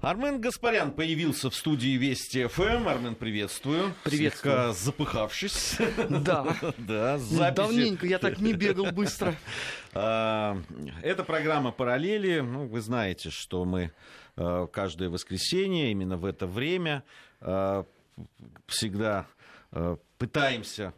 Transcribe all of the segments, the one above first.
Армен Гаспарян появился в студии Вести ФМ. Армен, приветствую. Приветствую. Слегка запыхавшись. Да. Да, записи. Давненько я так не бегал быстро. А, это программа «Параллели». Ну, вы знаете, что мы а, каждое воскресенье именно в это время а, всегда пытаемся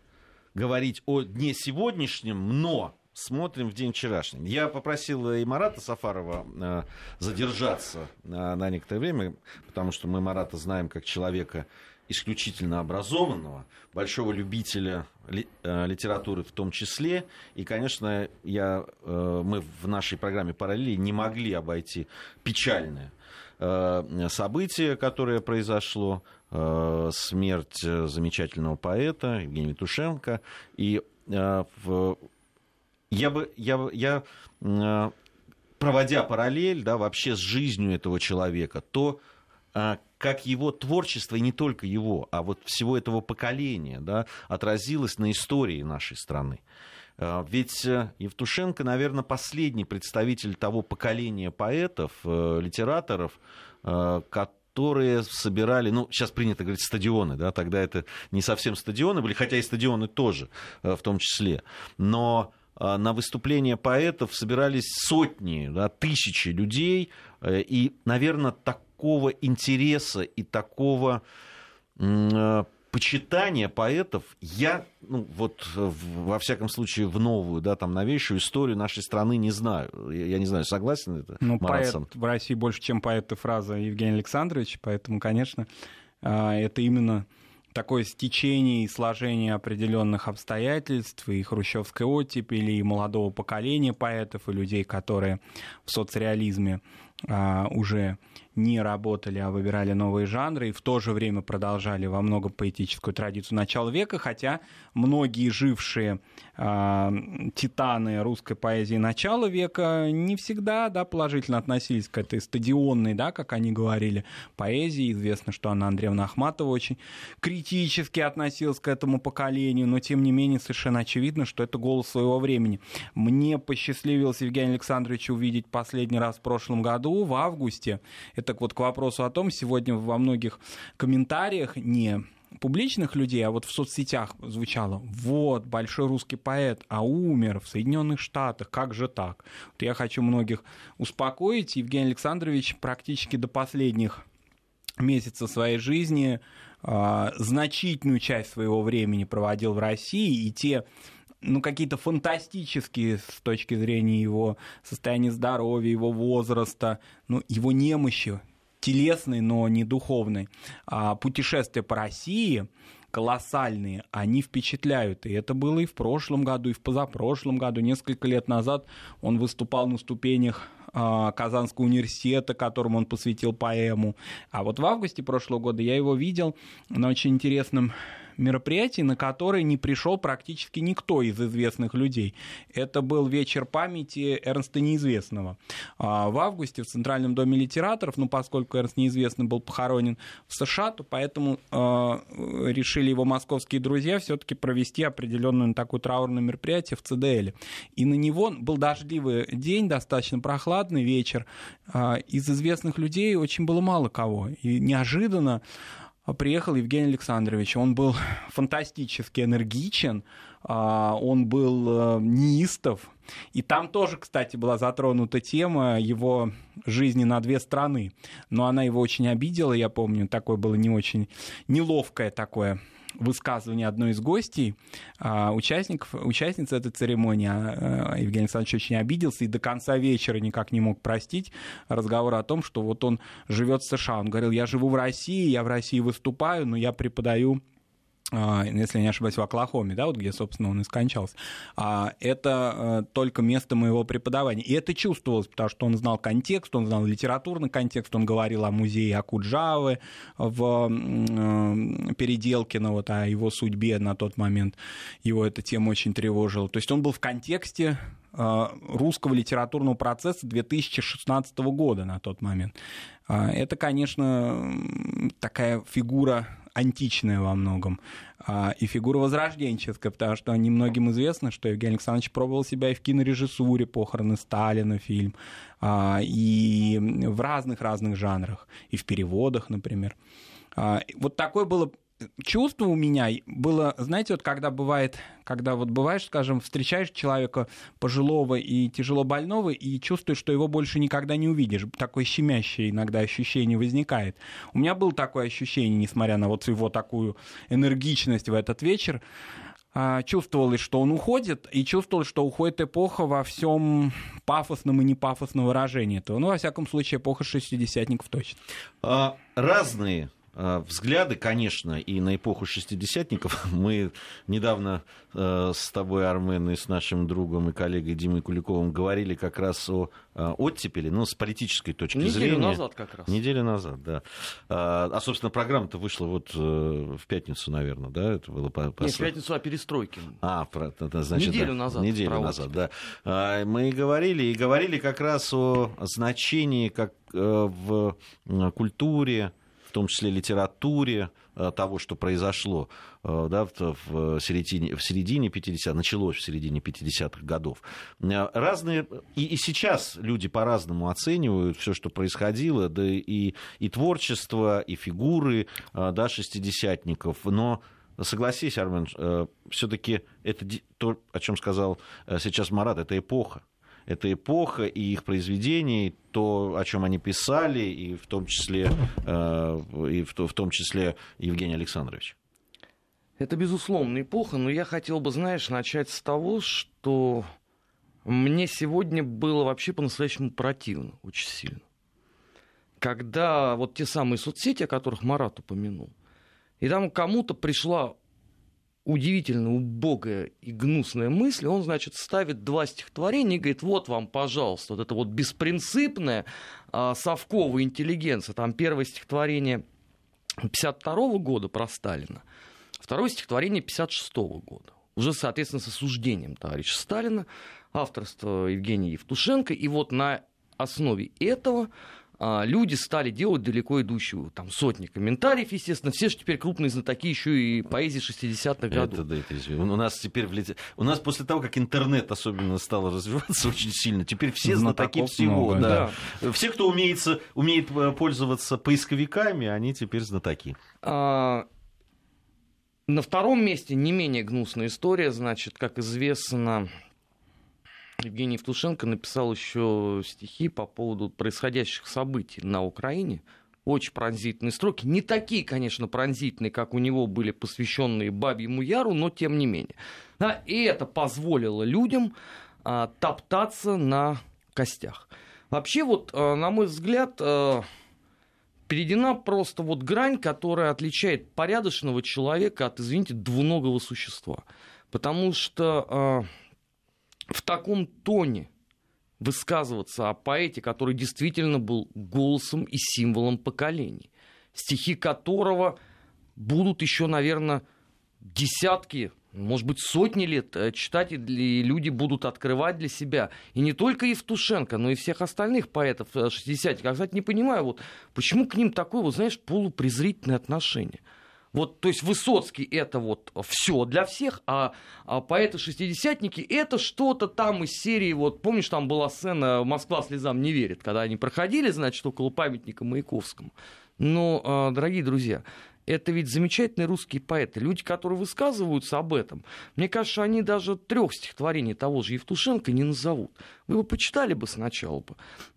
говорить о дне сегодняшнем, но смотрим в день вчерашний. Я попросил и Марата Сафарова э, задержаться на, на некоторое время, потому что мы Марата знаем как человека исключительно образованного, большого любителя э, литературы в том числе. И, конечно, я, э, мы в нашей программе «Параллели» не могли обойти печальное э, событие, которое произошло, э, смерть замечательного поэта Евгения Тушенко. И э, в я бы, я, я э, проводя параллель, да, вообще с жизнью этого человека, то э, как его творчество, и не только его, а вот всего этого поколения, да, отразилось на истории нашей страны. Э, ведь Евтушенко, наверное, последний представитель того поколения поэтов, литераторов, которые собирали, ну, сейчас принято говорить стадионы, да, тогда это не совсем стадионы были, хотя и стадионы тоже в том числе, но на выступления поэтов собирались сотни, да, тысячи людей, э, и, наверное, такого интереса и такого э, почитания поэтов я, ну, вот во всяком случае, в новую, да, там, новейшую историю нашей страны не знаю. Я не знаю, согласен это, Ну, поэт в России больше, чем поэт, и фраза Евгения Александровича, поэтому, конечно, а, это именно такое стечение и сложение определенных обстоятельств, и хрущевской оттепели, и молодого поколения поэтов, и людей, которые в соцреализме а, уже не работали, а выбирали новые жанры, и в то же время продолжали во многом поэтическую традицию начала века, хотя многие жившие э, титаны русской поэзии начала века не всегда да, положительно относились к этой стадионной, да, как они говорили, поэзии. Известно, что Анна Андреевна Ахматова очень критически относилась к этому поколению, но тем не менее совершенно очевидно, что это голос своего времени. Мне посчастливилось Евгения Александровича увидеть последний раз в прошлом году, в августе. Это вот к вопросу о том, сегодня во многих комментариях не публичных людей, а вот в соцсетях звучало, вот, большой русский поэт, а умер в Соединенных Штатах, как же так? Вот я хочу многих успокоить. Евгений Александрович практически до последних месяцев своей жизни э, значительную часть своего времени проводил в России, и те ну, какие-то фантастические с точки зрения его состояния здоровья, его возраста, ну, его немощи, телесной, но не духовной. А путешествия по России колоссальные, они впечатляют. И это было и в прошлом году, и в позапрошлом году. Несколько лет назад он выступал на ступенях а, Казанского университета, которому он посвятил поэму. А вот в августе прошлого года я его видел на очень интересном мероприятий, на которое не пришел практически никто из известных людей. Это был вечер памяти Эрнста Неизвестного. А, в августе в Центральном доме литераторов, ну, поскольку Эрнст Неизвестный был похоронен в США, то поэтому э, решили его московские друзья все-таки провести определенную такую траурное мероприятие в ЦДЛ. И на него был дождливый день, достаточно прохладный вечер. Э, из известных людей очень было мало кого. И неожиданно приехал Евгений Александрович. Он был фантастически энергичен, а, он был э, неистов. И там тоже, кстати, была затронута тема его жизни на две страны. Но она его очень обидела, я помню, такое было не очень неловкое такое высказывание одной из гостей, а, участников, участницы этой церемонии, а, Евгений Александрович очень обиделся и до конца вечера никак не мог простить разговор о том, что вот он живет в США. Он говорил, я живу в России, я в России выступаю, но я преподаю а, если не ошибаюсь, в Оклахоме, да, вот где, собственно, он и скончался, а, это э, только место моего преподавания. И это чувствовалось, потому что он знал контекст, он знал литературный контекст, он говорил о музее Акуджавы в э, Переделкино, вот о его судьбе на тот момент. Его эта тема очень тревожила. То есть он был в контексте э, русского литературного процесса 2016 года на тот момент. Это, конечно, такая фигура античная во многом. а, и фигура возрожденческая, потому что немногим известно, что Евгений Александрович пробовал себя и в кинорежиссуре «Похороны Сталина» фильм, а, и в разных-разных жанрах, и в переводах, например. А, вот такое было чувство у меня было, знаете, вот когда бывает, когда вот бываешь, скажем, встречаешь человека пожилого и тяжело больного и чувствуешь, что его больше никогда не увидишь. Такое щемящее иногда ощущение возникает. У меня было такое ощущение, несмотря на вот его такую энергичность в этот вечер, а, чувствовалось, что он уходит, и чувствовалось, что уходит эпоха во всем пафосном и непафосном выражении этого. Ну, во всяком случае, эпоха шестидесятников точно. А, разные взгляды, конечно, и на эпоху шестидесятников. Мы недавно э, с тобой, Армен, и с нашим другом и коллегой Димой Куликовым говорили как раз о э, оттепели, ну, с политической точки Неделю зрения. Неделю назад как раз. Неделю назад, да. А, собственно, программа-то вышла вот в пятницу, наверное, да? Это было по, по... Нет, в пятницу о перестройке. А, про, значит, неделю да, назад. Неделю назад, да. А, мы говорили, и говорили как раз о значении как в культуре, в том числе литературе э, того, что произошло э, да, в, середине, в середине 50 началось в середине 50-х годов. Э, разные, и, и сейчас люди по-разному оценивают все, что происходило, да и, и творчество, и фигуры да, шестидесятников, но согласись, Армен, все-таки это то, о чем сказал сейчас Марат, это эпоха эта эпоха и их произведения, то, о чем они писали, и в том числе, э, и в, в том числе Евгений Александрович. Это, безусловно, эпоха, но я хотел бы, знаешь, начать с того, что мне сегодня было вообще по-настоящему противно, очень сильно. Когда вот те самые соцсети, о которых Марат упомянул, и там кому-то пришла удивительно убогая и гнусная мысль, он, значит, ставит два стихотворения и говорит, вот вам, пожалуйста, вот это вот беспринципная а, совковая интеллигенция. Там первое стихотворение 52 года про Сталина, второе стихотворение 56 года. Уже, соответственно, с осуждением товарища Сталина, авторство Евгения Евтушенко. И вот на основе этого люди стали делать далеко идущую, там сотни комментариев, естественно, все же теперь крупные знатоки еще и поэзии 60-х годов. Это, да, это, у нас теперь в лите... у нас после того, как интернет особенно стал развиваться очень сильно, теперь все знатоки всего, много, да. да. Все, кто умеет, умеет э, пользоваться поисковиками, они теперь знатоки. А... На втором месте не менее гнусная история, значит, как известно, Евгений Евтушенко написал еще стихи по поводу происходящих событий на Украине. Очень пронзительные строки. Не такие, конечно, пронзительные, как у него были посвященные Бабьему Яру, но тем не менее. Да, и это позволило людям а, топтаться на костях. Вообще, вот, а, на мой взгляд, а, перейдена просто вот грань, которая отличает порядочного человека от, извините, двуногого существа. Потому что а, в таком тоне высказываться о поэте, который действительно был голосом и символом поколений, стихи которого будут еще, наверное, десятки, может быть, сотни лет э, читать, и люди будут открывать для себя. И не только Евтушенко, но и всех остальных поэтов 60-х. Я, кстати, не понимаю, вот, почему к ним такое, вот, знаешь, полупрезрительное отношение. Вот, то есть Высоцкий это вот все для всех, а, а поэты-шестидесятники это что-то там из серии, вот помнишь, там была сцена «Москва слезам не верит», когда они проходили, значит, около памятника Маяковскому. Но, а, дорогие друзья, это ведь замечательные русские поэты, люди, которые высказываются об этом. Мне кажется, они даже трех стихотворений того же Евтушенко не назовут. Вы бы почитали бы сначала бы.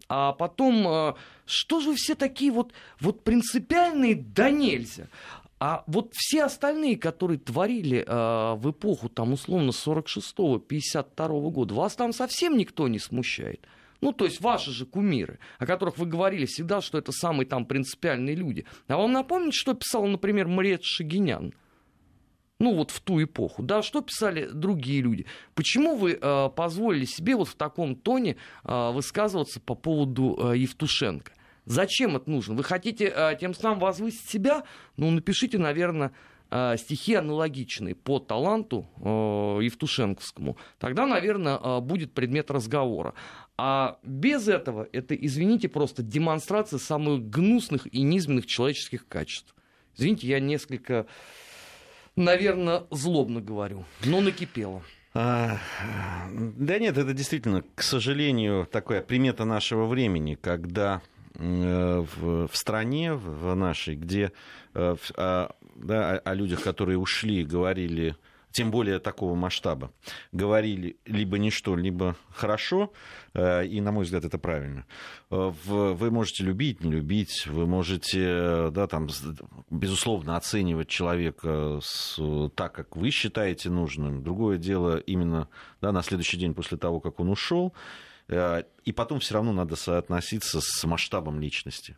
А потом, а, что же все такие вот, вот принципиальные, да нельзя. А вот все остальные, которые творили э, в эпоху, там, условно, 46-го, 52-го года, вас там совсем никто не смущает. Ну, то есть ваши же кумиры, о которых вы говорили всегда, что это самые там принципиальные люди. А вам напомнить, что писал, например, Мариет Шагинян? Ну, вот в ту эпоху, да, что писали другие люди? Почему вы э, позволили себе вот в таком тоне э, высказываться по поводу э, Евтушенко? Зачем это нужно? Вы хотите э, тем самым возвысить себя? Ну, напишите, наверное, э, стихи аналогичные по таланту э, Евтушенковскому. Тогда, наверное, будет предмет разговора. А без этого это, извините, просто демонстрация самых гнусных и низменных человеческих качеств. Извините, я несколько Наверное, злобно говорю, но накипело. А, да нет, это действительно, к сожалению, такая примета нашего времени, когда э, в, в стране, в нашей, где э, о, да, о людях, которые ушли, говорили тем более такого масштаба, говорили либо ничто, либо хорошо, э, и, на мой взгляд, это правильно. Э, вы можете любить, не любить, вы можете, да, там, безусловно, оценивать человека с, так, как вы считаете нужным. Другое дело именно да, на следующий день после того, как он ушел, э, и потом все равно надо соотноситься с масштабом личности.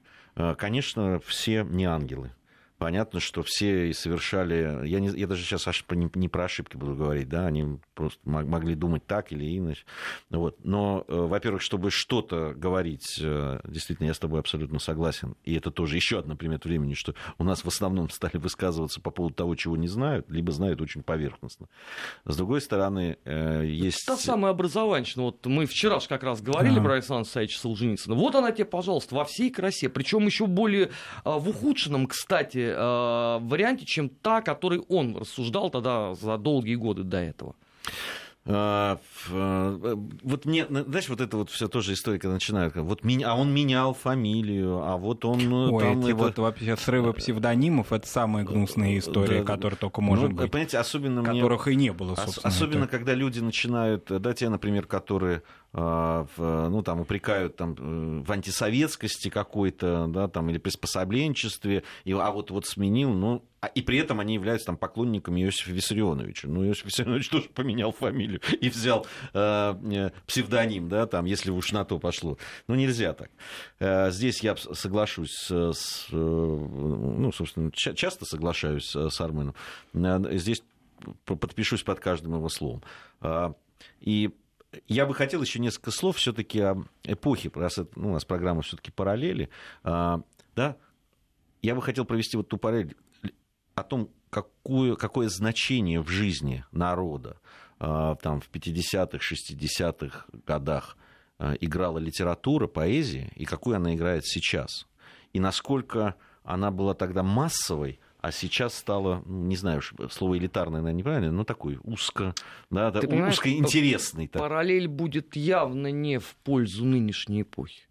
Конечно, все не ангелы. Понятно, что все и совершали... Я, не, я даже сейчас аж не, не про ошибки буду говорить, да, они просто могли думать так или иначе. Вот. Но, э, во-первых, чтобы что-то говорить, э, действительно, я с тобой абсолютно согласен. И это тоже еще одна примета времени, что у нас в основном стали высказываться по поводу того, чего не знают, либо знают очень поверхностно. С другой стороны, э, есть... Та самая образованщина. Вот мы вчера же как раз говорили а. про Александра Саевича Солженицына. Вот она тебе, пожалуйста, во всей красе. Причем еще более в ухудшенном, кстати, э, варианте, чем та, который он рассуждал тогда за долгие годы до этого. А, э, вот мне, знаешь, вот это вот все тоже история, когда начинают, вот меня, а он менял фамилию, а вот он... Ну, Ой, там эти это... вот вообще срывы псевдонимов, это самая гнусная история, да, которая только может ну, быть. Понимаете, особенно Которых мне... и не было, собственно. Особенно, это. когда люди начинают, да, те, например, которые а, ну, там, упрекают там, э, в антисоветскости какой-то, да, там, или приспособленчестве, и, а вот, вот сменил, ну, а, и при этом они являются там, поклонниками Иосифа Виссарионовича. Ну, Иосиф Виссарионович тоже поменял фамилию и взял э, э псевдоним, да, там, если уж на то пошло. Ну, нельзя так. Э, здесь я соглашусь с, с ну, собственно, часто соглашаюсь с Арменом. Здесь подпишусь под каждым его словом. И я бы хотел еще несколько слов все-таки о эпохе, раз это, ну, у нас программа все-таки параллели, да, я бы хотел провести вот ту параллель о том, какое, какое значение в жизни народа а, там, в 50-х, 60-х годах а, играла литература, поэзия, и какую она играет сейчас. И насколько она была тогда массовой, а сейчас стало, ну, не знаю, слово элитарное, наверное, неправильно, но такой узко, да, да, узкоинтересный. Параллель будет явно не в пользу нынешней эпохи.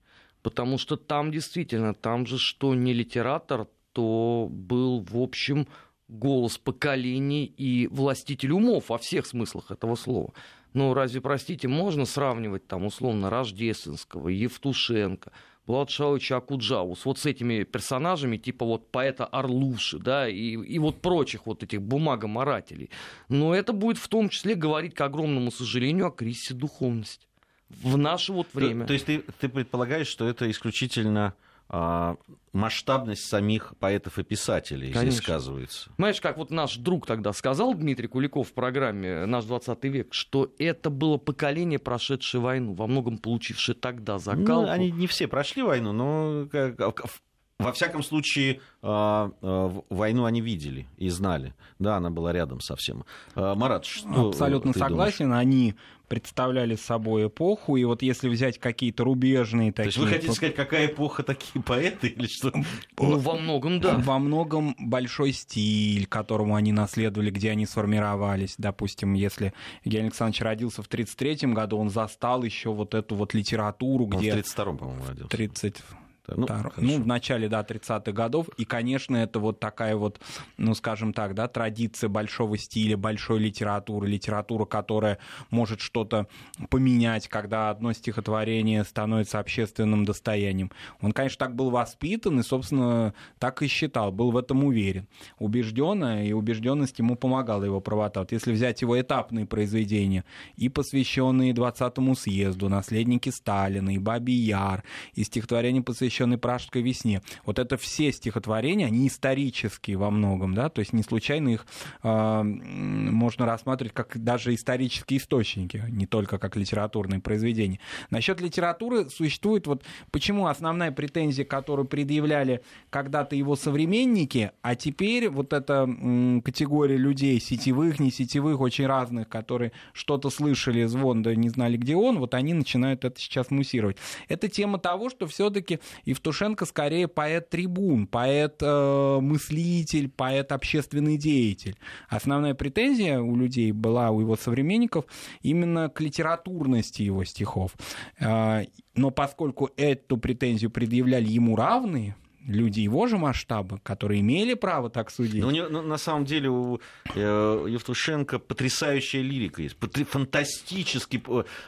Потому что там действительно, там же что не литератор, то был, в общем, голос поколений и властитель умов во всех смыслах этого слова. Ну, разве, простите, можно сравнивать там условно Рождественского, Евтушенко, Булат Шаовича Акуджаву, вот с этими персонажами, типа вот поэта Орлуши, да, и, и вот прочих вот этих бумагоморателей. Но это будет в том числе говорить, к огромному сожалению, о кризисе духовности в наше вот время. То, то есть ты, ты предполагаешь, что это исключительно масштабность самих поэтов и писателей Конечно. здесь сказывается. Знаешь, как вот наш друг тогда сказал, Дмитрий Куликов в программе «Наш 20 век», что это было поколение, прошедшее войну, во многом получившее тогда закалку. Ну, они не все прошли войну, но во всяком случае, а, а, войну они видели и знали. Да, она была рядом совсем. Марат, что Абсолютно согласен. Думаешь? Они представляли собой эпоху, и вот если взять какие-то рубежные такие... То есть вы хотите сказать, какая эпоха такие поэты или что? Ну, во многом, да. Во многом большой стиль, которому они наследовали, где они сформировались. Допустим, если Евгений Александрович родился в 1933 году, он застал еще вот эту вот литературу, где... Он в 32-м, по-моему, родился. 30... Ну, ну, в начале, да, 30-х годов. И, конечно, это вот такая вот, ну, скажем так, да, традиция большого стиля, большой литературы, литература, которая может что-то поменять, когда одно стихотворение становится общественным достоянием. Он, конечно, так был воспитан и, собственно, так и считал, был в этом уверен. Убежденно, и убежденность ему помогала его правота. Вот если взять его этапные произведения, и посвященные 20-му съезду, наследники Сталина, и Баби Яр, и стихотворения, посвященные посвященный Пражской весне. Вот это все стихотворения, они исторические во многом, да, то есть не случайно их э, можно рассматривать как даже исторические источники, не только как литературные произведения. Насчет литературы существует вот почему основная претензия, которую предъявляли когда-то его современники, а теперь вот эта м, категория людей сетевых, не сетевых, очень разных, которые что-то слышали, звон, да не знали, где он, вот они начинают это сейчас муссировать. Это тема того, что все-таки Евтушенко скорее поэт-трибун, поэт-мыслитель, поэт-общественный деятель. Основная претензия у людей была, у его современников, именно к литературности его стихов. Но поскольку эту претензию предъявляли ему равные, люди его же масштаба, которые имели право так судить. Ну, ну на самом деле у э, Евтушенко потрясающая лирика есть, фантастически,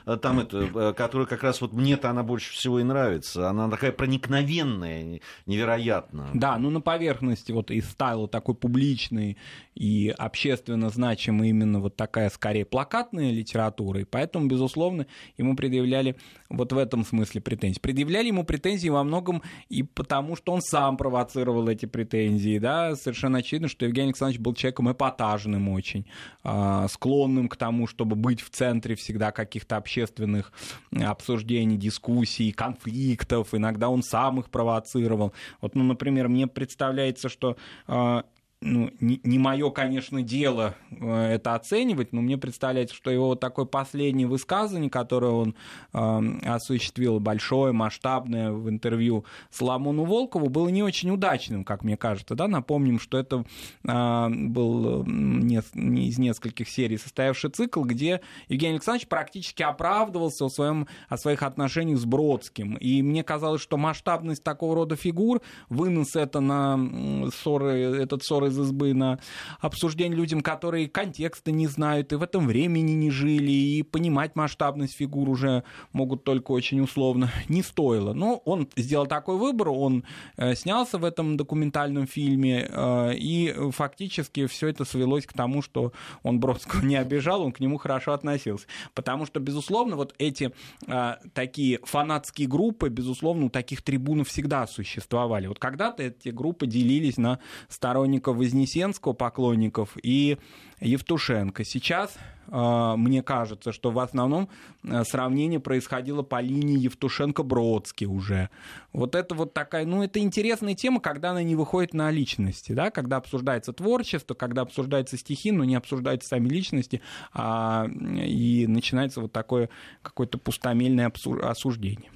э, там это, э, которая как раз вот мне-то она больше всего и нравится. Она такая проникновенная, невероятно. Да, ну на поверхности вот и стайла такой публичный и общественно значимый именно вот такая скорее плакатная литература, и поэтому, безусловно, ему предъявляли вот в этом смысле претензии. Предъявляли ему претензии во многом и потому, что он сам провоцировал эти претензии, да, совершенно очевидно, что Евгений Александрович был человеком эпатажным очень, а, склонным к тому, чтобы быть в центре всегда каких-то общественных обсуждений, дискуссий, конфликтов, иногда он сам их провоцировал. Вот, ну, например, мне представляется, что а, ну, не, не мое, конечно, дело э, это оценивать, но мне представляется, что его вот такое последнее высказывание, которое он э, осуществил, большое, масштабное в интервью Соломону Волкову, было не очень удачным, как мне кажется. Да? Напомним, что это э, был не, не из нескольких серий состоявший цикл, где Евгений Александрович практически оправдывался о, своем, о своих отношениях с Бродским. И мне казалось, что масштабность такого рода фигур, вынос это на ссоры, этот ссоры из избы на обсуждение людям, которые контекста не знают и в этом времени не жили, и понимать масштабность фигур уже могут только очень условно, не стоило. Но он сделал такой выбор, он э, снялся в этом документальном фильме, э, и фактически все это свелось к тому, что он Бродского не обижал, он к нему хорошо относился. Потому что, безусловно, вот эти э, такие фанатские группы, безусловно, у таких трибунов всегда существовали. Вот когда-то эти группы делились на сторонников Вознесенского поклонников и Евтушенко. Сейчас э, мне кажется, что в основном э, сравнение происходило по линии Евтушенко-Бродский уже. Вот это вот такая, ну, это интересная тема, когда она не выходит на личности, да, когда обсуждается творчество, когда обсуждаются стихи, но не обсуждаются сами личности, а, и начинается вот такое какое-то пустомельное осуждение.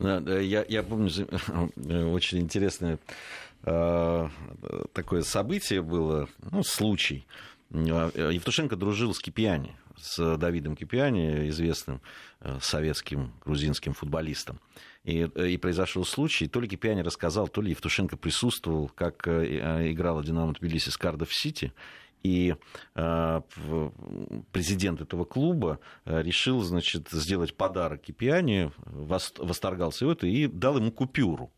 Я, я помню очень интересное такое событие было, ну, случай. Э, Евтушенко дружил с Кипиани, с Давидом Кипиани, известным э, советским грузинским футболистом. И, и произошел случай, то ли Кипиани рассказал, то ли Евтушенко присутствовал, как играла «Динамо Тбилиси» с Кардов-Сити, и э, президент этого клуба решил, значит, сделать подарок Кипиани, восторгался его и дал ему купюру Э,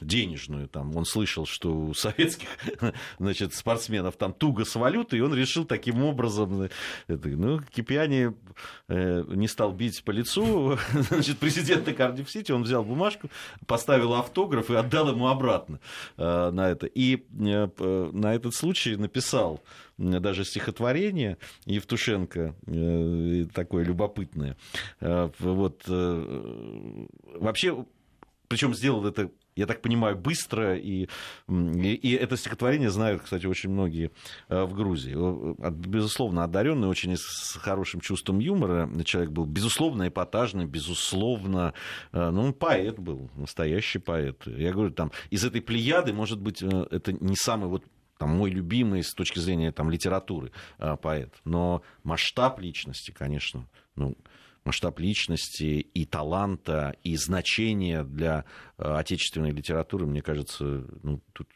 денежную. Там. Он слышал, что у советских значит, спортсменов там туго с валютой, и он решил таким образом... Э, это, ну, Кипиани э, не стал бить по лицу значит, президента Кардив-Сити, он взял бумажку, поставил автограф и отдал ему обратно э, на это. И э, на этот случай написал даже стихотворение Евтушенко э, такое любопытное. Э, вот, э, вообще причем сделал это я так понимаю, быстро, и, и, и это стихотворение знают, кстати, очень многие э, в Грузии. Безусловно, одаренный, очень с хорошим чувством юмора. Человек был, безусловно, эпатажный, безусловно, э, ну, он поэт был, настоящий поэт. Я говорю, там, из этой плеяды, может быть, э, это не самый вот там, мой любимый с точки зрения там, литературы поэт. Но масштаб личности, конечно, ну, масштаб личности и таланта, и значения для э, отечественной литературы, мне кажется, ну, тут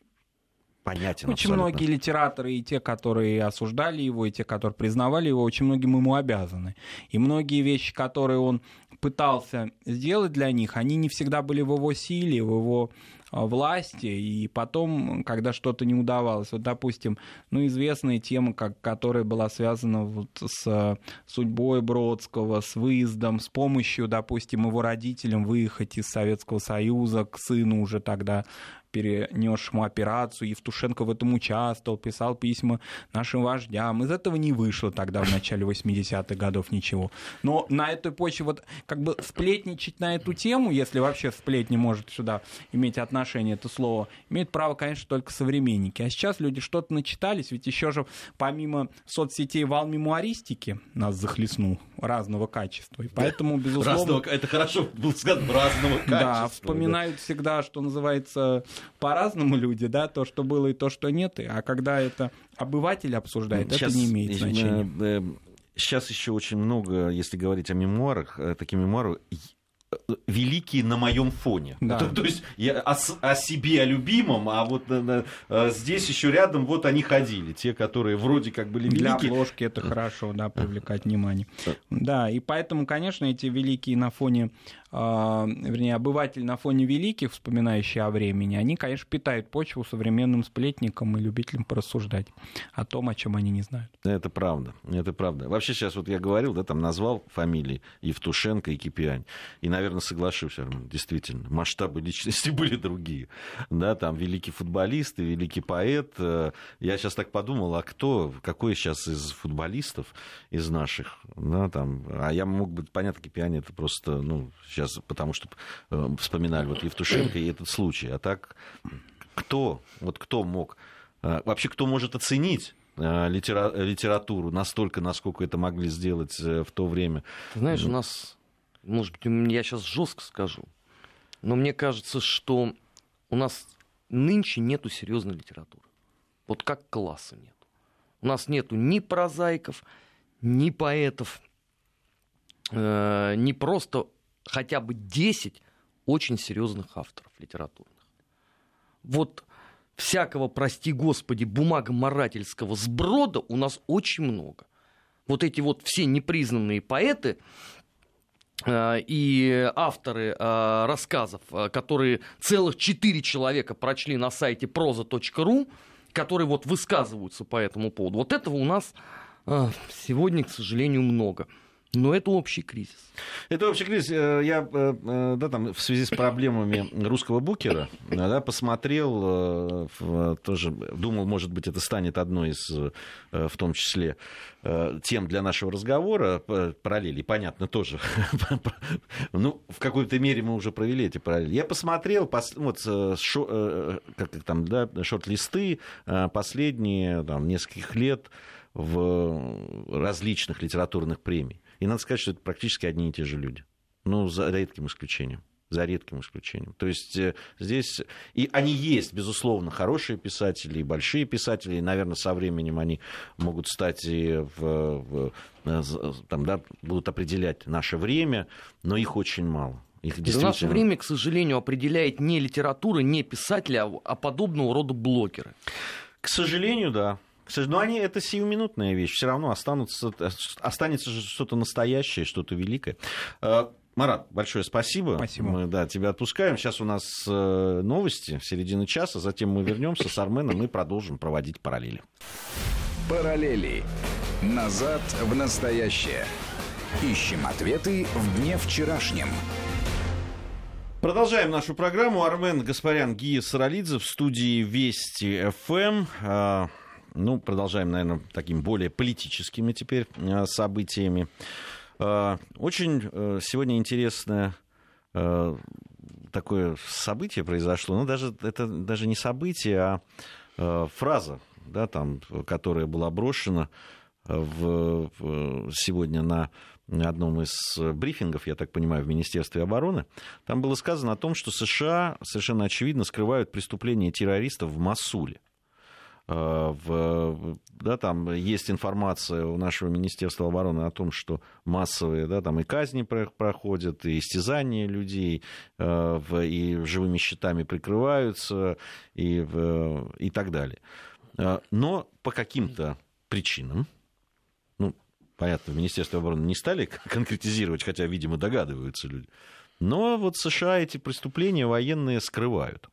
понятен. Очень абсолютно. многие литераторы, и те, которые осуждали его, и те, которые признавали его, очень многим ему обязаны. И многие вещи, которые он пытался сделать для них, они не всегда были в его силе, в его власти, и потом, когда что-то не удавалось, вот, допустим, ну, известная тема, как, которая была связана вот с судьбой Бродского, с выездом, с помощью, допустим, его родителям выехать из Советского Союза к сыну уже тогда перенесшему операцию. Евтушенко в этом участвовал, писал письма нашим вождям. Из этого не вышло тогда в начале 80-х годов ничего. Но на этой почве вот как бы сплетничать на эту тему, если вообще сплетни может сюда иметь отношение, это слово имеют право, конечно, только современники. А сейчас люди что-то начитались, ведь еще же помимо соцсетей вал мемуаристики нас захлестнул разного качества. И поэтому, безусловно... Разного, это хорошо было сказано, разного качества. Да, вспоминают да. всегда, что называется, по-разному люди, да, то, что было и то, что нет. А когда это обыватель обсуждает, сейчас, это не имеет значения. Э, сейчас еще очень много, если говорить о мемуарах, э, такие мемуары великие на моем фоне. Да. То, то есть я о, о себе, о любимом, а вот на, на, здесь еще рядом вот они ходили, те, которые вроде как были великие. Для обложки это хорошо, да, привлекать внимание. Да, и поэтому, конечно, эти великие на фоне вернее, обыватель на фоне великих, вспоминающий о времени, они, конечно, питают почву современным сплетникам и любителям порассуждать о том, о чем они не знают. Это правда, это правда. Вообще сейчас вот я говорил, да, там назвал фамилии Евтушенко и Кипиань, и, наверное, соглашусь, действительно, масштабы личности были другие. Да, там великий футболист и великий поэт. Э, я сейчас так подумал, а кто, какой сейчас из футболистов, из наших, да, там, а я мог бы, понятно, Кипиань это просто, ну, сейчас, потому что э, вспоминали вот Евтушенко и этот случай. А так кто, вот кто мог, э, вообще кто может оценить э, литера, литературу настолько, насколько это могли сделать в то время? Ты знаешь, у нас, может быть, я сейчас жестко скажу, но мне кажется, что у нас нынче нету серьезной литературы. Вот как класса нет. У нас нету ни прозаиков, ни поэтов, э, не просто хотя бы 10 очень серьезных авторов литературных. Вот всякого, прости господи, бумагоморательского сброда у нас очень много. Вот эти вот все непризнанные поэты, э, и авторы э, рассказов, э, которые целых четыре человека прочли на сайте проза.ру, которые вот высказываются по этому поводу. Вот этого у нас сегодня, к сожалению, много. Но это общий кризис. Это общий кризис. Э, я э, э, да, там, в связи с проблемами русского букера да, посмотрел, тоже думал, может быть, это станет одной из, в том числе, тем для нашего разговора, параллели, понятно, тоже. ну, в какой-то мере мы уже провели эти параллели. Я посмотрел, вот, шо, как там, да, шорт-листы последние, там, нескольких лет в различных литературных премий. И надо сказать, что это практически одни и те же люди. Ну, за редким исключением за редким исключением. То есть э, здесь... И они есть, безусловно, хорошие писатели, и большие писатели, и, наверное, со временем они могут стать и в, в, э, там, да, будут определять наше время, но их очень мало. Их действительно... Наше время, к сожалению, определяет не литература, не писатели, а, а подобного рода блогеры. К сожалению, да. Но они это сиюминутная вещь. Все равно останутся, останется же что-то настоящее, что-то великое. Э, Марат, большое спасибо. Спасибо. Мы да, тебя отпускаем. Сейчас у нас э, новости в середине часа, затем мы вернемся с Арменом и продолжим проводить параллели. Параллели. Назад в настоящее. Ищем ответы в дне вчерашнем. Продолжаем нашу программу. Армен Гаспарян, Гия Саралидзе в студии Вести ФМ. Ну, продолжаем, наверное, такими более политическими теперь э, событиями. Э, очень э, сегодня интересное такое событие произошло. Ну, даже, это даже не событие, а фраза, да, там, которая была брошена в, в, сегодня на одном из брифингов, я так понимаю, в Министерстве обороны, там было сказано о том, что США совершенно очевидно скрывают преступления террористов в Масуле. Э, в, да, там есть информация у нашего Министерства обороны о том, что массовые да, там и казни проходят, и истязания людей, э, и живыми щитами прикрываются, и, и так далее. Э, но по каким-то причинам, ну, понятно, в Министерстве обороны не стали конкретизировать, хотя, видимо, догадываются люди, но вот США эти преступления военные скрывают.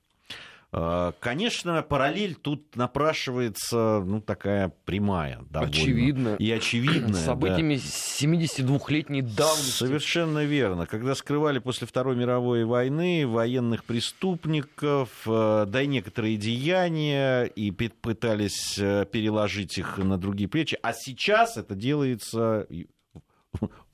Э, конечно, параллель тут напрашивается, ну, такая прямая. Довольно. Очевидно. И очевидная. Событиями да. 72-летней давности. Совершенно верно. Когда скрывали после Второй мировой войны военных преступников, э, да и некоторые деяния, и пытались э, переложить их на другие плечи. А сейчас это делается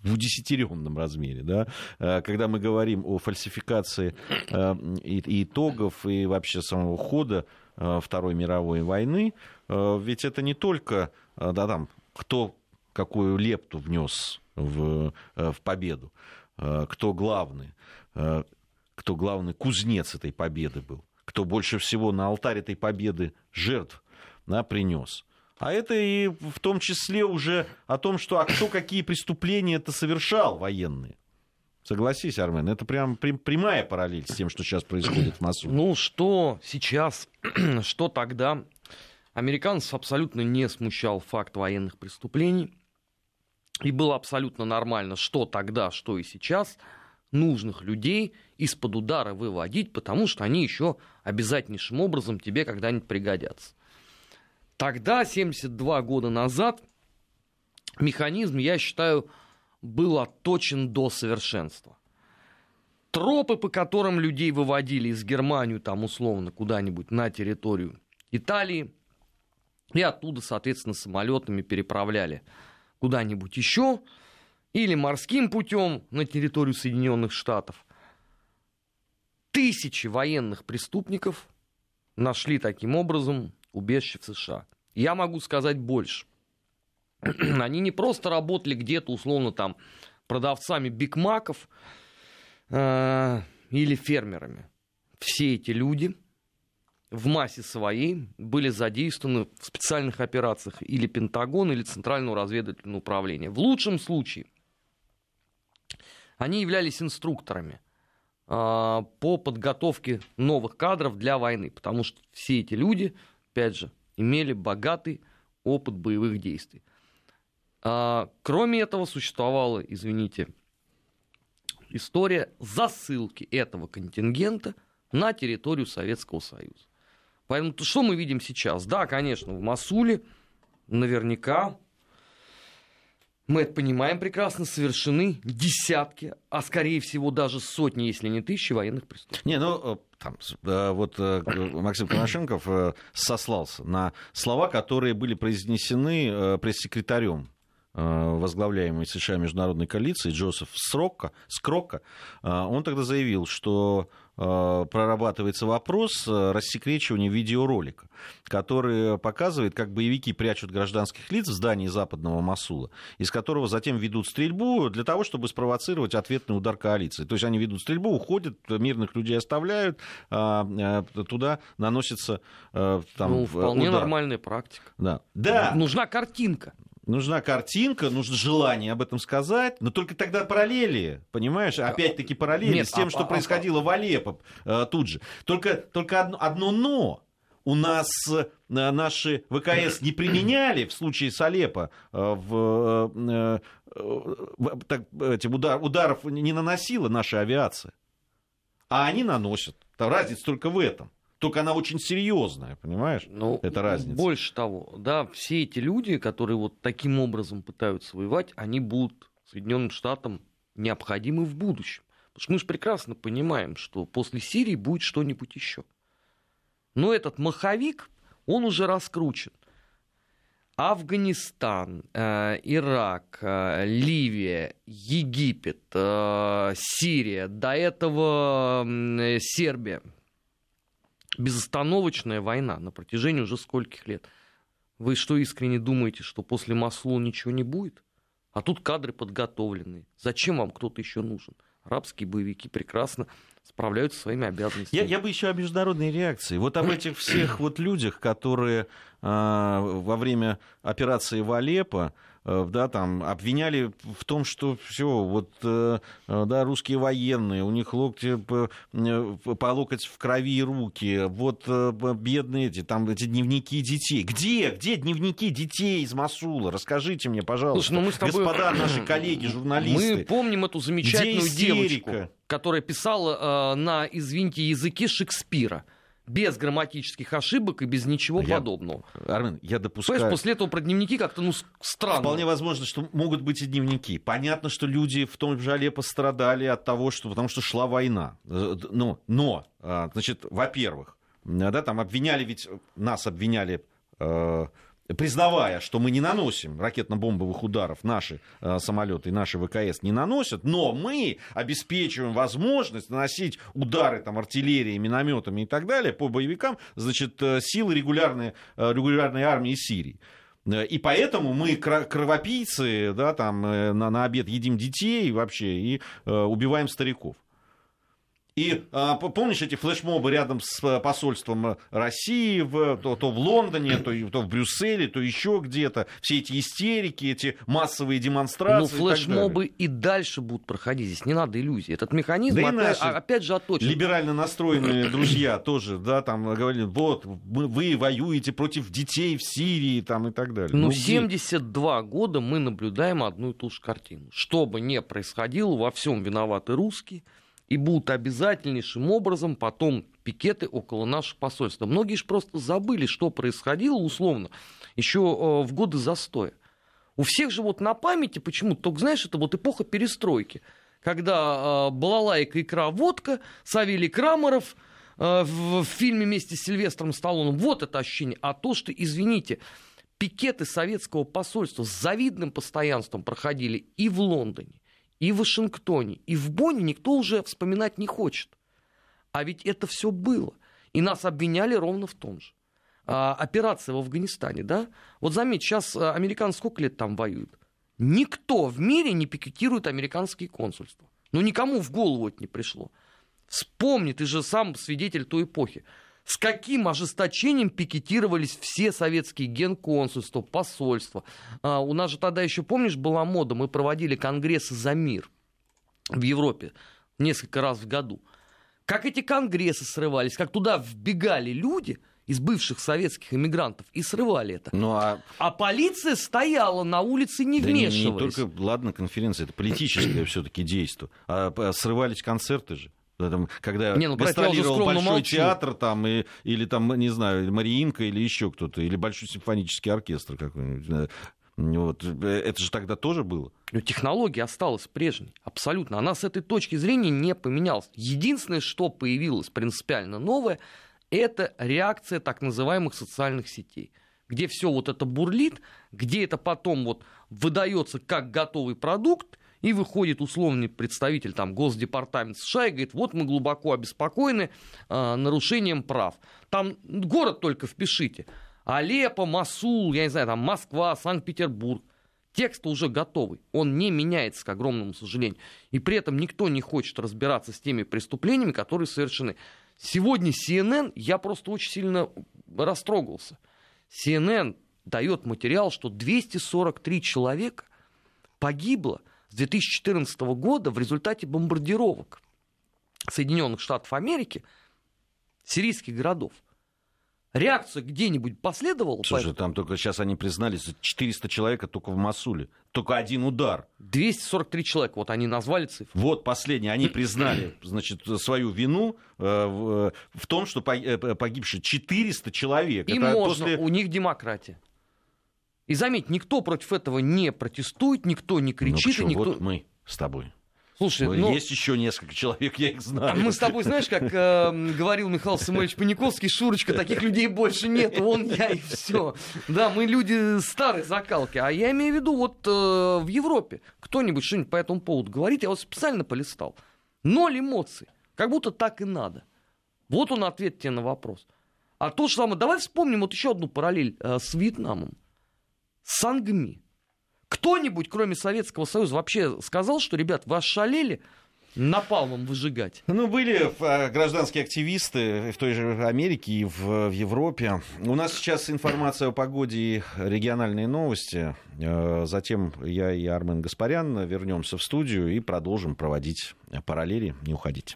в удесятеренном размере. Да? Э, когда мы говорим о фальсификации э, и итогов, и вообще самого хода Второй мировой войны, ведь это не только да, там, кто какую лепту внес в, в победу, кто главный, кто главный кузнец этой победы был, кто больше всего на алтарь этой победы жертв да, принес. А это и в том числе уже о том, что а кто какие преступления это совершал военные. Согласись, Армен, это прям прямая параллель с тем, что сейчас происходит в Масуде. Ну, что сейчас, что тогда, американцев абсолютно не смущал факт военных преступлений. И было абсолютно нормально, что тогда, что и сейчас, нужных людей из-под удара выводить, потому что они еще обязательнейшим образом тебе когда-нибудь пригодятся. Тогда, 72 года назад, механизм, я считаю, был отточен до совершенства. Тропы, по которым людей выводили из Германии, там условно, куда-нибудь на территорию Италии, и оттуда, соответственно, самолетами переправляли куда-нибудь еще, или морским путем на территорию Соединенных Штатов. Тысячи военных преступников нашли таким образом убежище в США. Я могу сказать больше. Они не просто работали где-то, условно, там, продавцами бигмаков э, или фермерами. Все эти люди в массе своей были задействованы в специальных операциях или Пентагона, или Центрального разведывательного управления. В лучшем случае они являлись инструкторами э, по подготовке новых кадров для войны, потому что все эти люди, опять же, имели богатый опыт боевых действий. А, кроме этого, существовала, извините, история засылки этого контингента на территорию Советского Союза. Поэтому что мы видим сейчас? Да, конечно, в Масуле наверняка мы это понимаем прекрасно, совершены десятки, а скорее всего даже сотни, если не тысячи военных преступлений. Не, ну, э, там, э, вот э, Максим Коношенков сослался на слова, которые были произнесены пресс-секретарем возглавляемой США международной коалиции Джозеф Скрокка, Скрокка, он тогда заявил, что Э, прорабатывается вопрос э, рассекречивания видеоролика, который показывает, как боевики прячут гражданских лиц в здании западного Масула, из которого затем ведут стрельбу для того, чтобы спровоцировать ответный удар коалиции. То есть они ведут стрельбу, уходят, мирных людей оставляют, а, э, туда наносится там, ну, вполне удар. нормальная практика. Да. да. Нужна картинка. Нужна картинка, нужно желание об этом сказать, но только тогда параллели, понимаешь? Опять-таки параллели Нет, с тем, а, что а, происходило а, в Алеппо э, тут же. Только, только одно, одно но. У нас э, наши ВКС не применяли в случае с Алеппо э, в, э, э, так, этим удар, ударов не наносила наша авиация. А они наносят. Разница только в этом. Только она очень серьезная, понимаешь? Ну, Это разница. Больше того, да, все эти люди, которые вот таким образом пытаются воевать, они будут Соединенным Штатам необходимы в будущем. Потому что мы же прекрасно понимаем, что после Сирии будет что-нибудь еще. Но этот маховик, он уже раскручен. Афганистан, э, Ирак, э, Ливия, Египет, э, Сирия, до этого Сербия, безостановочная война на протяжении уже скольких лет. Вы что, искренне думаете, что после Маслу ничего не будет? А тут кадры подготовленные. Зачем вам кто-то еще нужен? Арабские боевики прекрасно справляются со своими обязанностями. Я, я бы еще о международной реакции. Вот об этих всех вот людях, которые э, во время операции в Алеппо да, там, обвиняли в том, что все, вот, э, э, да, русские военные, у них локти по, по локоть в крови и руки, вот бедные эти, там, эти дневники детей. Где, где дневники детей из Масула? Расскажите мне, пожалуйста. Слушай, ну мы с тобой... Господа наши коллеги, журналисты. Мы помним эту замечательную девочку, которая писала э, на, извините, языке Шекспира без грамматических ошибок и без ничего я, подобного. Армен, я допускаю... Понимаешь, после этого про дневники как-то, ну, странно. Вполне возможно, что могут быть и дневники. Понятно, что люди в том же Алеппо пострадали от того, что... потому что шла война. Э, но, но а, значит, во-первых, да, там обвиняли ведь... Нас обвиняли э, признавая, что мы не наносим ракетно-бомбовых ударов, наши э, самолеты и наши ВКС не наносят, но мы обеспечиваем возможность наносить удары там, артиллерией, минометами и так далее по боевикам, значит, э, силы регулярной, э, регулярной армии Сирии. Э, и поэтому мы кровопийцы, да, там на, на обед едим детей вообще и э, убиваем стариков. И а, помнишь эти флешмобы рядом с э, посольством России, в, то, то в Лондоне, то, то в Брюсселе, то еще где-то. Все эти истерики, эти массовые демонстрации. Ну, флешмобы и, и дальше будут проходить. Здесь не надо иллюзий. Этот механизм да опять, опять же отточен. Либерально настроенные друзья тоже, да, там говорили, вот, вы воюете против детей в Сирии там, и так далее. Ну, ну 72 где? года мы наблюдаем одну и ту же картину. Что бы ни происходило, во всем виноваты русские и будут обязательнейшим образом потом пикеты около наших посольств. Многие же просто забыли, что происходило условно еще э, в годы застоя. У всех же вот на памяти почему-то, только знаешь, это вот эпоха перестройки, когда э, балалайка, икра, водка, Савелий Крамаров э, в, в фильме вместе с Сильвестром Сталлоном, вот это ощущение. А то, что, извините, пикеты советского посольства с завидным постоянством проходили и в Лондоне, и в Вашингтоне, и в Бонне никто уже вспоминать не хочет. А ведь это все было. И нас обвиняли ровно в том же. А, операция в Афганистане, да? Вот заметь, сейчас а, американцы сколько лет там воюют? Никто в мире не пикетирует американские консульства. Ну, никому в голову это не пришло. Вспомни, ты же сам свидетель той эпохи с каким ожесточением пикетировались все советские генконсульства, посольства. А, у нас же тогда еще, помнишь, была мода, мы проводили конгрессы за мир в Европе несколько раз в году. Как эти конгрессы срывались, как туда вбегали люди из бывших советских иммигрантов и срывали это. Ну, а... а полиция стояла на улице, не да вмешивалась. Не, не только, ладно, конференция, это политическое все-таки действие. А, а срывались концерты же. Там, когда не, ну, гастролировал Большой молчу. театр там, и, или там, не знаю, Мариинка, или еще кто-то, или Большой симфонический оркестр какой-нибудь. Вот. Это же тогда тоже было. Но технология осталась прежней, абсолютно. Она с этой точки зрения не поменялась. Единственное, что появилось принципиально новое, это реакция так называемых социальных сетей где все вот это бурлит, где это потом вот выдается как готовый продукт, и выходит условный представитель там, Госдепартамента США и говорит, вот мы глубоко обеспокоены э, нарушением прав. Там город только впишите. Алеппо, Масул, я не знаю, там Москва, Санкт-Петербург. Текст уже готовый, он не меняется, к огромному сожалению. И при этом никто не хочет разбираться с теми преступлениями, которые совершены. Сегодня CNN, я просто очень сильно растрогался. CNN дает материал, что 243 человека погибло – с 2014 года в результате бомбардировок Соединенных Штатов Америки сирийских городов. Реакция где-нибудь последовала? Слушай, по... там только сейчас они признались, 400 человек только в Масуле. Только один удар. 243 человека, вот они назвали цифру. Вот последнее, они признали, значит, свою вину э, в, э, в том, что э, погибшие 400 человек. И Это можно, после... у них демократия. И заметь, никто против этого не протестует, никто не кричит. Ну, никто... Вот мы с тобой. Слушай, ну, есть еще несколько человек, я их знаю. Мы с тобой, знаешь, как э, говорил Михаил Самуэльевич Паниковский, Шурочка, таких людей больше нет, он, я и все. Да, мы люди старой закалки. А я имею в виду, вот э, в Европе кто-нибудь что-нибудь по этому поводу говорит, я вот специально полистал. Ноль эмоций. Как будто так и надо. Вот он ответ тебе на вопрос. А то же самое, давай вспомним вот еще одну параллель э, с Вьетнамом. Сангми. Кто-нибудь, кроме Советского Союза, вообще сказал, что, ребят, вы ошалели? напалмом выжигать. Ну, были э, гражданские активисты в той же Америке и в, в Европе. У нас сейчас информация о погоде и региональные новости. Э, затем я и Армен Гаспарян вернемся в студию и продолжим проводить параллели. Не уходите.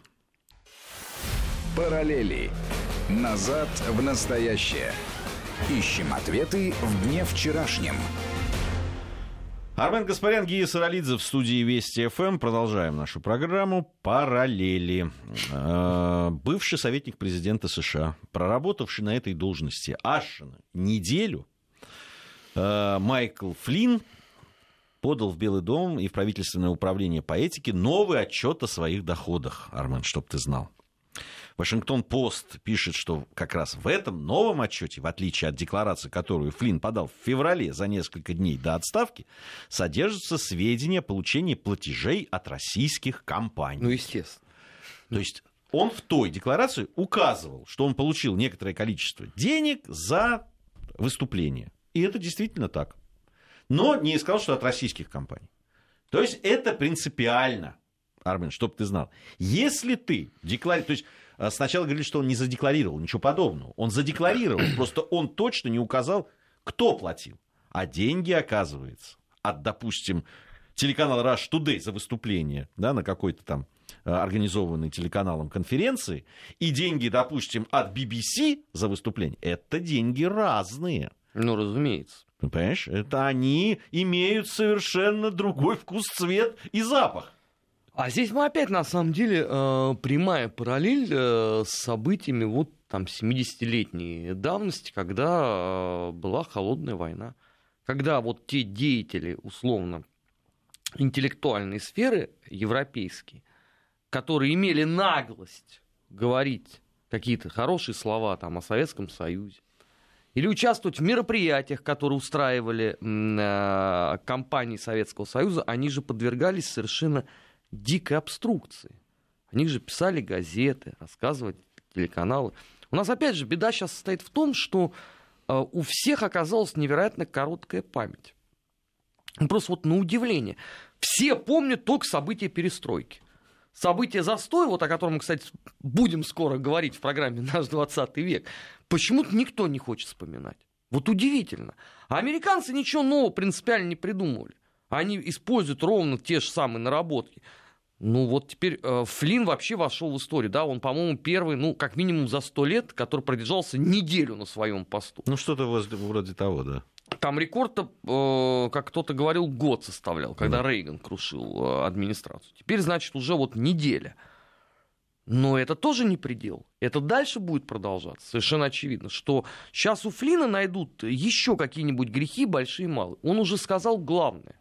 Параллели. Назад в настоящее. Ищем ответы в дне вчерашнем. Армен Гаспарян, Гия Саралидзе в студии Вести ФМ. Продолжаем нашу программу «Параллели». Э, бывший советник президента США, проработавший на этой должности аж неделю, э, Майкл Флинн подал в Белый дом и в правительственное управление по этике новый отчет о своих доходах. Армен, чтоб ты знал. Вашингтон-Пост пишет, что как раз в этом новом отчете, в отличие от декларации, которую Флинн подал в феврале за несколько дней до отставки, содержатся сведения о получении платежей от российских компаний. Ну, естественно. То есть он в той декларации указывал, что он получил некоторое количество денег за выступление. И это действительно так. Но не сказал, что от российских компаний. То есть это принципиально, Армен, чтобы ты знал. Если ты декларируешь... То есть сначала говорили, что он не задекларировал, ничего подобного. Он задекларировал, просто он точно не указал, кто платил. А деньги, оказывается, от, допустим, телеканала Rush Today за выступление да, на какой-то там э, организованной телеканалом конференции, и деньги, допустим, от BBC за выступление, это деньги разные. Ну, разумеется. Понимаешь, это они имеют совершенно другой вкус, цвет и запах. А здесь мы опять, на самом деле, э, прямая параллель э, с событиями вот там 70-летней давности, когда э, была холодная война. Когда вот те деятели, условно, интеллектуальной сферы европейские, которые имели наглость говорить какие-то хорошие слова там о Советском Союзе, или участвовать в мероприятиях, которые устраивали э, компании Советского Союза, они же подвергались совершенно дикой обструкции. Они же писали газеты, рассказывали телеканалы. У нас опять же беда сейчас состоит в том, что э, у всех оказалась невероятно короткая память. Ну, просто вот на удивление. Все помнят только события перестройки. События застоя, вот о котором мы, кстати, будем скоро говорить в программе «Наш 20 век», почему-то никто не хочет вспоминать. Вот удивительно. А американцы ничего нового принципиально не придумывали. Они используют ровно те же самые наработки. Ну вот теперь э, Флинн вообще вошел в историю, да, он, по-моему, первый, ну, как минимум за сто лет, который продержался неделю на своем посту. Ну, что-то вроде того, да. Там рекорд, э, как кто-то говорил, год составлял, когда да. Рейган крушил э, администрацию. Теперь, значит, уже вот неделя. Но это тоже не предел. Это дальше будет продолжаться. Совершенно очевидно, что сейчас у Флина найдут еще какие-нибудь грехи, большие и малые. Он уже сказал главное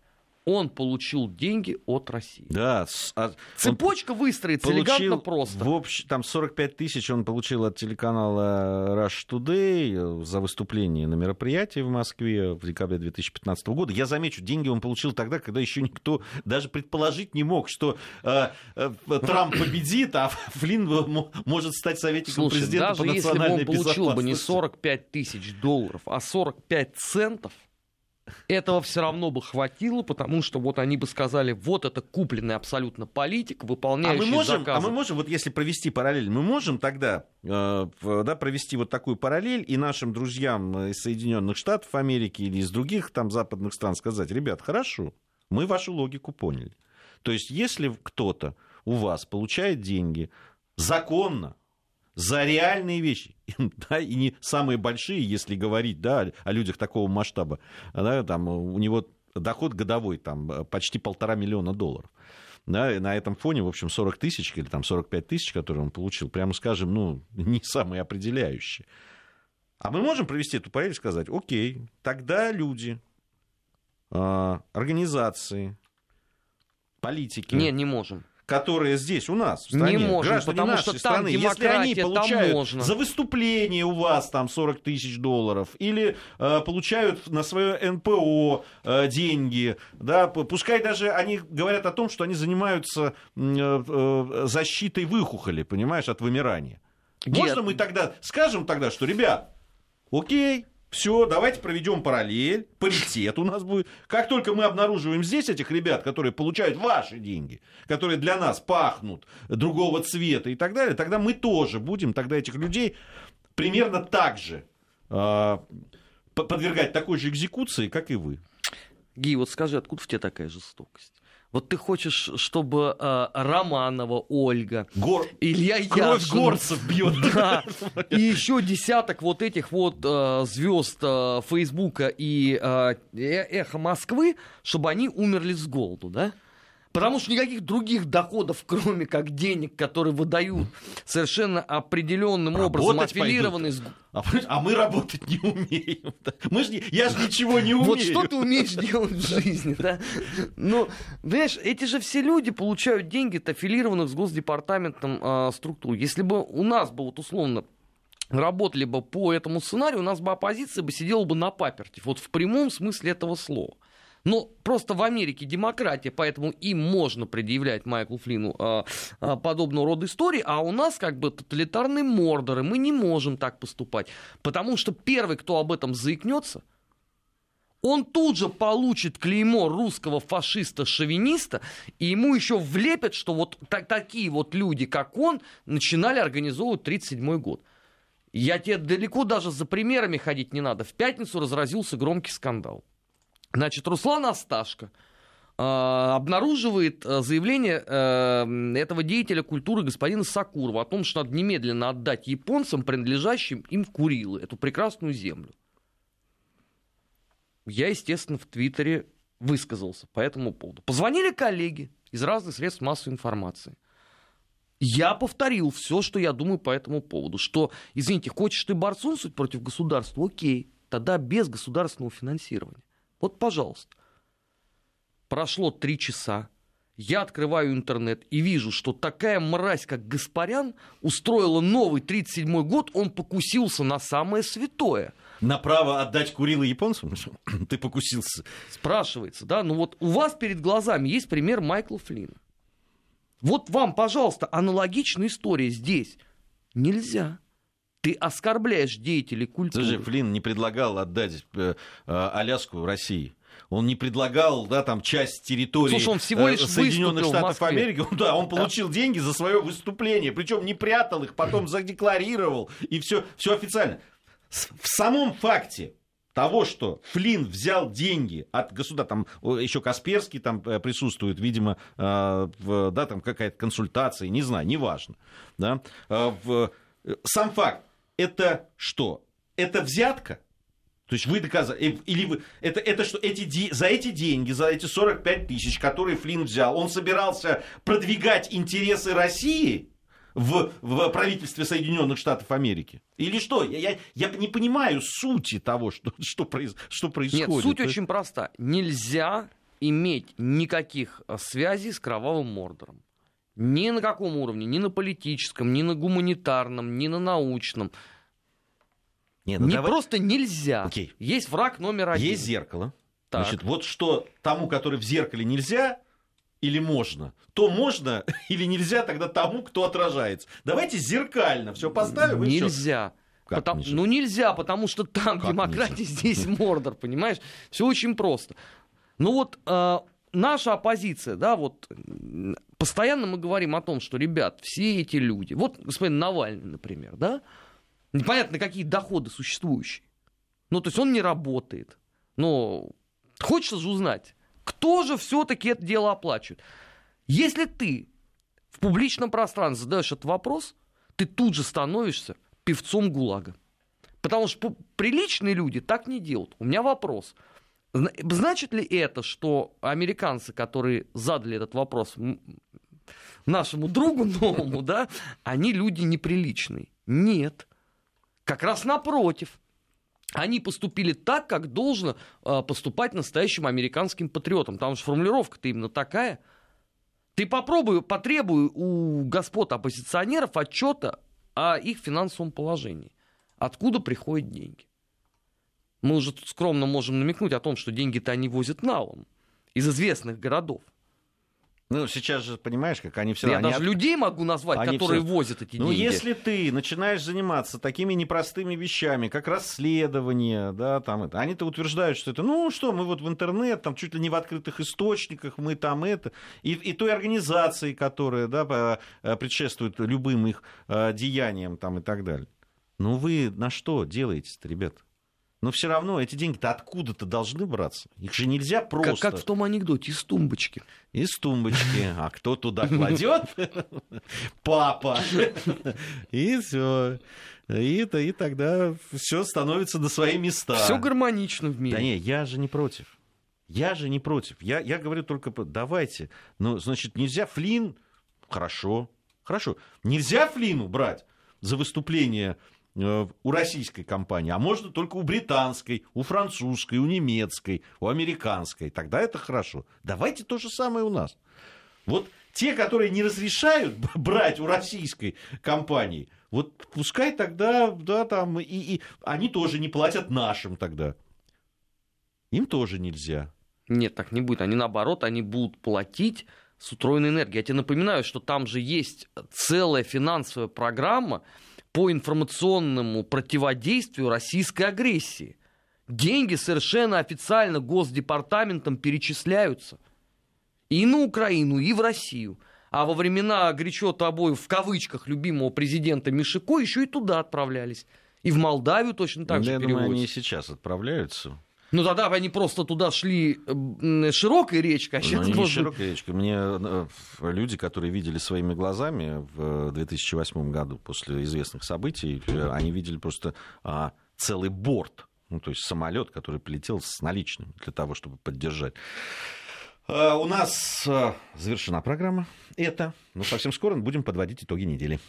он получил деньги от России. Да. А, Цепочка выстроится получил, элегантно просто. В общем, там 45 тысяч он получил от телеканала Rush Today за выступление на мероприятии в Москве в декабре 2015 года. Я замечу, деньги он получил тогда, когда еще никто даже предположить не мог, что э, э, Трамп победит, а Флинн может стать советником Слушай, президента даже по национальной если бы он получил бы не 45 тысяч долларов, а 45 центов, этого все равно бы хватило, потому что вот они бы сказали, вот это купленный абсолютно политик, выполняющий а мы можем, заказы. А мы можем, вот если провести параллель, мы можем тогда э, да, провести вот такую параллель и нашим друзьям из Соединенных Штатов Америки или из других там западных стран сказать, ребят, хорошо, мы вашу логику поняли. То есть если кто-то у вас получает деньги законно, за реальные вещи, да, и не самые большие, если говорить, да, о людях такого масштаба, да, там у него доход годовой там почти полтора миллиона долларов. Да, и на этом фоне, в общем, 40 тысяч или там 45 тысяч, которые он получил, прямо скажем, ну, не самые определяющие. А мы можем провести эту параллель и сказать, окей, тогда люди, а, организации, политики... Не, не можем которые здесь у нас в стране, не можем, граждане потому нашей что страны, если они получают можно. за выступление у вас там 40 тысяч долларов или э, получают на свое НПО э, деньги, да, пускай даже они говорят о том, что они занимаются э, э, защитой выхухоли, понимаешь, от вымирания. Нет. Можно мы тогда скажем тогда, что, ребят, окей, все, давайте проведем параллель, паритет у нас будет. Как только мы обнаруживаем здесь этих ребят, которые получают ваши деньги, которые для нас пахнут другого цвета и так далее, тогда мы тоже будем тогда этих людей примерно так же э, подвергать такой же экзекуции, как и вы. Ги, вот скажи, откуда в тебе такая жестокость? Вот ты хочешь, чтобы э, Романова, Ольга, Гор... Илья Кровь Яшин, горцев бьет. Да, и еще десяток вот этих вот э, звезд э, Фейсбука и э, э, Эхо Москвы, чтобы они умерли с голоду, да? Потому что никаких других доходов, кроме как денег, которые выдают совершенно определенным образом Работать аффилированные с А, а мы работать не умеем. да. Мы ж не- я же ничего не умею. Вот что ты умеешь делать в жизни, да? Ну, понимаешь, эти же все люди получают деньги от аффилированных с Госдепартаментом а, структур. Если бы у нас бы вот условно работали бы по этому сценарию, у нас бы оппозиция бы сидела бы на паперти, вот в прямом смысле этого слова. Но просто в Америке демократия, поэтому им можно предъявлять Майклу Флину а, а, подобного рода истории, а у нас как бы тоталитарные мордоры, мы не можем так поступать. Потому что первый, кто об этом заикнется, он тут же получит клеймо русского фашиста-шовиниста, и ему еще влепят, что вот та- такие вот люди, как он, начинали организовывать 1937 год. Я тебе далеко даже за примерами ходить не надо. В пятницу разразился громкий скандал. Значит, Руслан Асташко э, обнаруживает э, заявление э, этого деятеля культуры господина Сакурова о том, что надо немедленно отдать японцам, принадлежащим им Курилы, эту прекрасную землю. Я, естественно, в Твиттере высказался по этому поводу. Позвонили коллеги из разных средств массовой информации. Я повторил все, что я думаю по этому поводу. Что, извините, хочешь ты борцунствовать против государства? Окей, тогда без государственного финансирования. Вот, пожалуйста. Прошло три часа. Я открываю интернет и вижу, что такая мразь, как Гаспарян, устроила новый 37-й год, он покусился на самое святое. На право отдать Курилы японцам? Ты покусился. Спрашивается, да? Ну вот у вас перед глазами есть пример Майкла Флина. Вот вам, пожалуйста, аналогичная история здесь. Нельзя. Ты оскорбляешь деятелей культуры. Слушай, Флин не предлагал отдать э, э, Аляску России. Он не предлагал, да, там часть территории Слушай, он всего э, лишь Соединенных Штатов. Америки. Да, он получил деньги за свое выступление. Причем не прятал их, потом задекларировал. И все, все официально. В самом факте того, что Флин взял деньги от государства, там еще Касперский там э, присутствует, видимо, э, в- да, там какая-то консультация, не знаю, неважно. Да, в- сам факт, это что? Это взятка? То есть вы доказали, или вы, это, это что, эти, за эти деньги, за эти 45 тысяч, которые Флин взял, он собирался продвигать интересы России в, в правительстве Соединенных Штатов Америки? Или что? Я, я, я не понимаю сути того, что, что, произ- что происходит. Нет, суть очень проста. Нельзя иметь никаких а, связей с кровавым мордором. Ни на каком уровне, ни на политическом, ни на гуманитарном, ни на научном. Не, ну Не давай- просто нельзя. Окей. Есть враг номер один. Есть зеркало. Так. Значит, вот что тому, который в зеркале нельзя или можно, то можно или нельзя тогда тому, кто отражается. Давайте зеркально все поставим. Нельзя. Как Потому- нельзя? ну нельзя, потому что там Как демократия, здесь мордор, понимаешь? Все очень просто. Ну вот э, наша оппозиция, да, вот постоянно мы говорим о том, что, ребят, все эти люди, вот господин Навальный, например, да, непонятно, какие доходы существующие. Ну, то есть он не работает. Но хочется же узнать, кто же все-таки это дело оплачивает. Если ты в публичном пространстве задаешь этот вопрос, ты тут же становишься певцом ГУЛАГа. Потому что приличные люди так не делают. У меня вопрос. Зна- Значит ли это, что американцы, которые задали этот вопрос нашему другу новому, да, они люди неприличные? Нет. Как раз напротив. Они поступили так, как должно э, поступать настоящим американским патриотам. Там же формулировка-то именно такая. Ты попробуй, потребуй у господ оппозиционеров отчета о их финансовом положении. Откуда приходят деньги? Мы уже тут скромно можем намекнуть о том, что деньги-то они возят налом из известных городов. Ну, сейчас же, понимаешь, как они все Я они даже от- людей могу назвать, они которые всё- возят эти Ну, деньги. если ты начинаешь заниматься такими непростыми вещами, как расследование, да, там это, они-то утверждают, что это, ну что, мы вот в интернет, там чуть ли не в открытых источниках, мы там это, и, и той организации, которая, да, э, предшествует любым их э, деяниям, там и так далее. Ну, вы на что делаете-то, ребят? Но все равно эти деньги-то откуда-то должны браться. Их же нельзя просто как, как в том анекдоте из тумбочки. из тумбочки. А кто туда кладет? Папа. И все. И, и тогда все становится на свои места. Все гармонично в мире. Да не, я же не против. Я же не против. Я, я говорю только, давайте. Ну, значит, нельзя Флин, хорошо, хорошо. Нельзя Флину брать за выступление у российской компании, а можно только у британской, у французской, у немецкой, у американской. Тогда это хорошо. Давайте то же самое у нас. Вот те, которые не разрешают брать у российской компании, вот пускай тогда, да, там, и, и они тоже не платят нашим тогда. Им тоже нельзя. Нет, так не будет. Они наоборот, они будут платить с утроенной энергией. Я тебе напоминаю, что там же есть целая финансовая программа по информационному противодействию российской агрессии. Деньги совершенно официально Госдепартаментом перечисляются. И на Украину, и в Россию. А во времена горячо тобой, в кавычках, любимого президента Мишико еще и туда отправлялись. И в Молдавию точно так да, же я переводятся. думаю, они и сейчас отправляются. Ну тогда бы они просто туда шли м, широкой речкой, а Ну, сейчас не может широкая речка. Мне э, люди, которые видели своими глазами в 2008 году после известных событий, э, они видели просто а, целый борт, ну, то есть самолет, который полетел с наличным для того, чтобы поддержать. А, У нас а, завершена программа. Это. Но совсем скоро мы будем подводить итоги недели.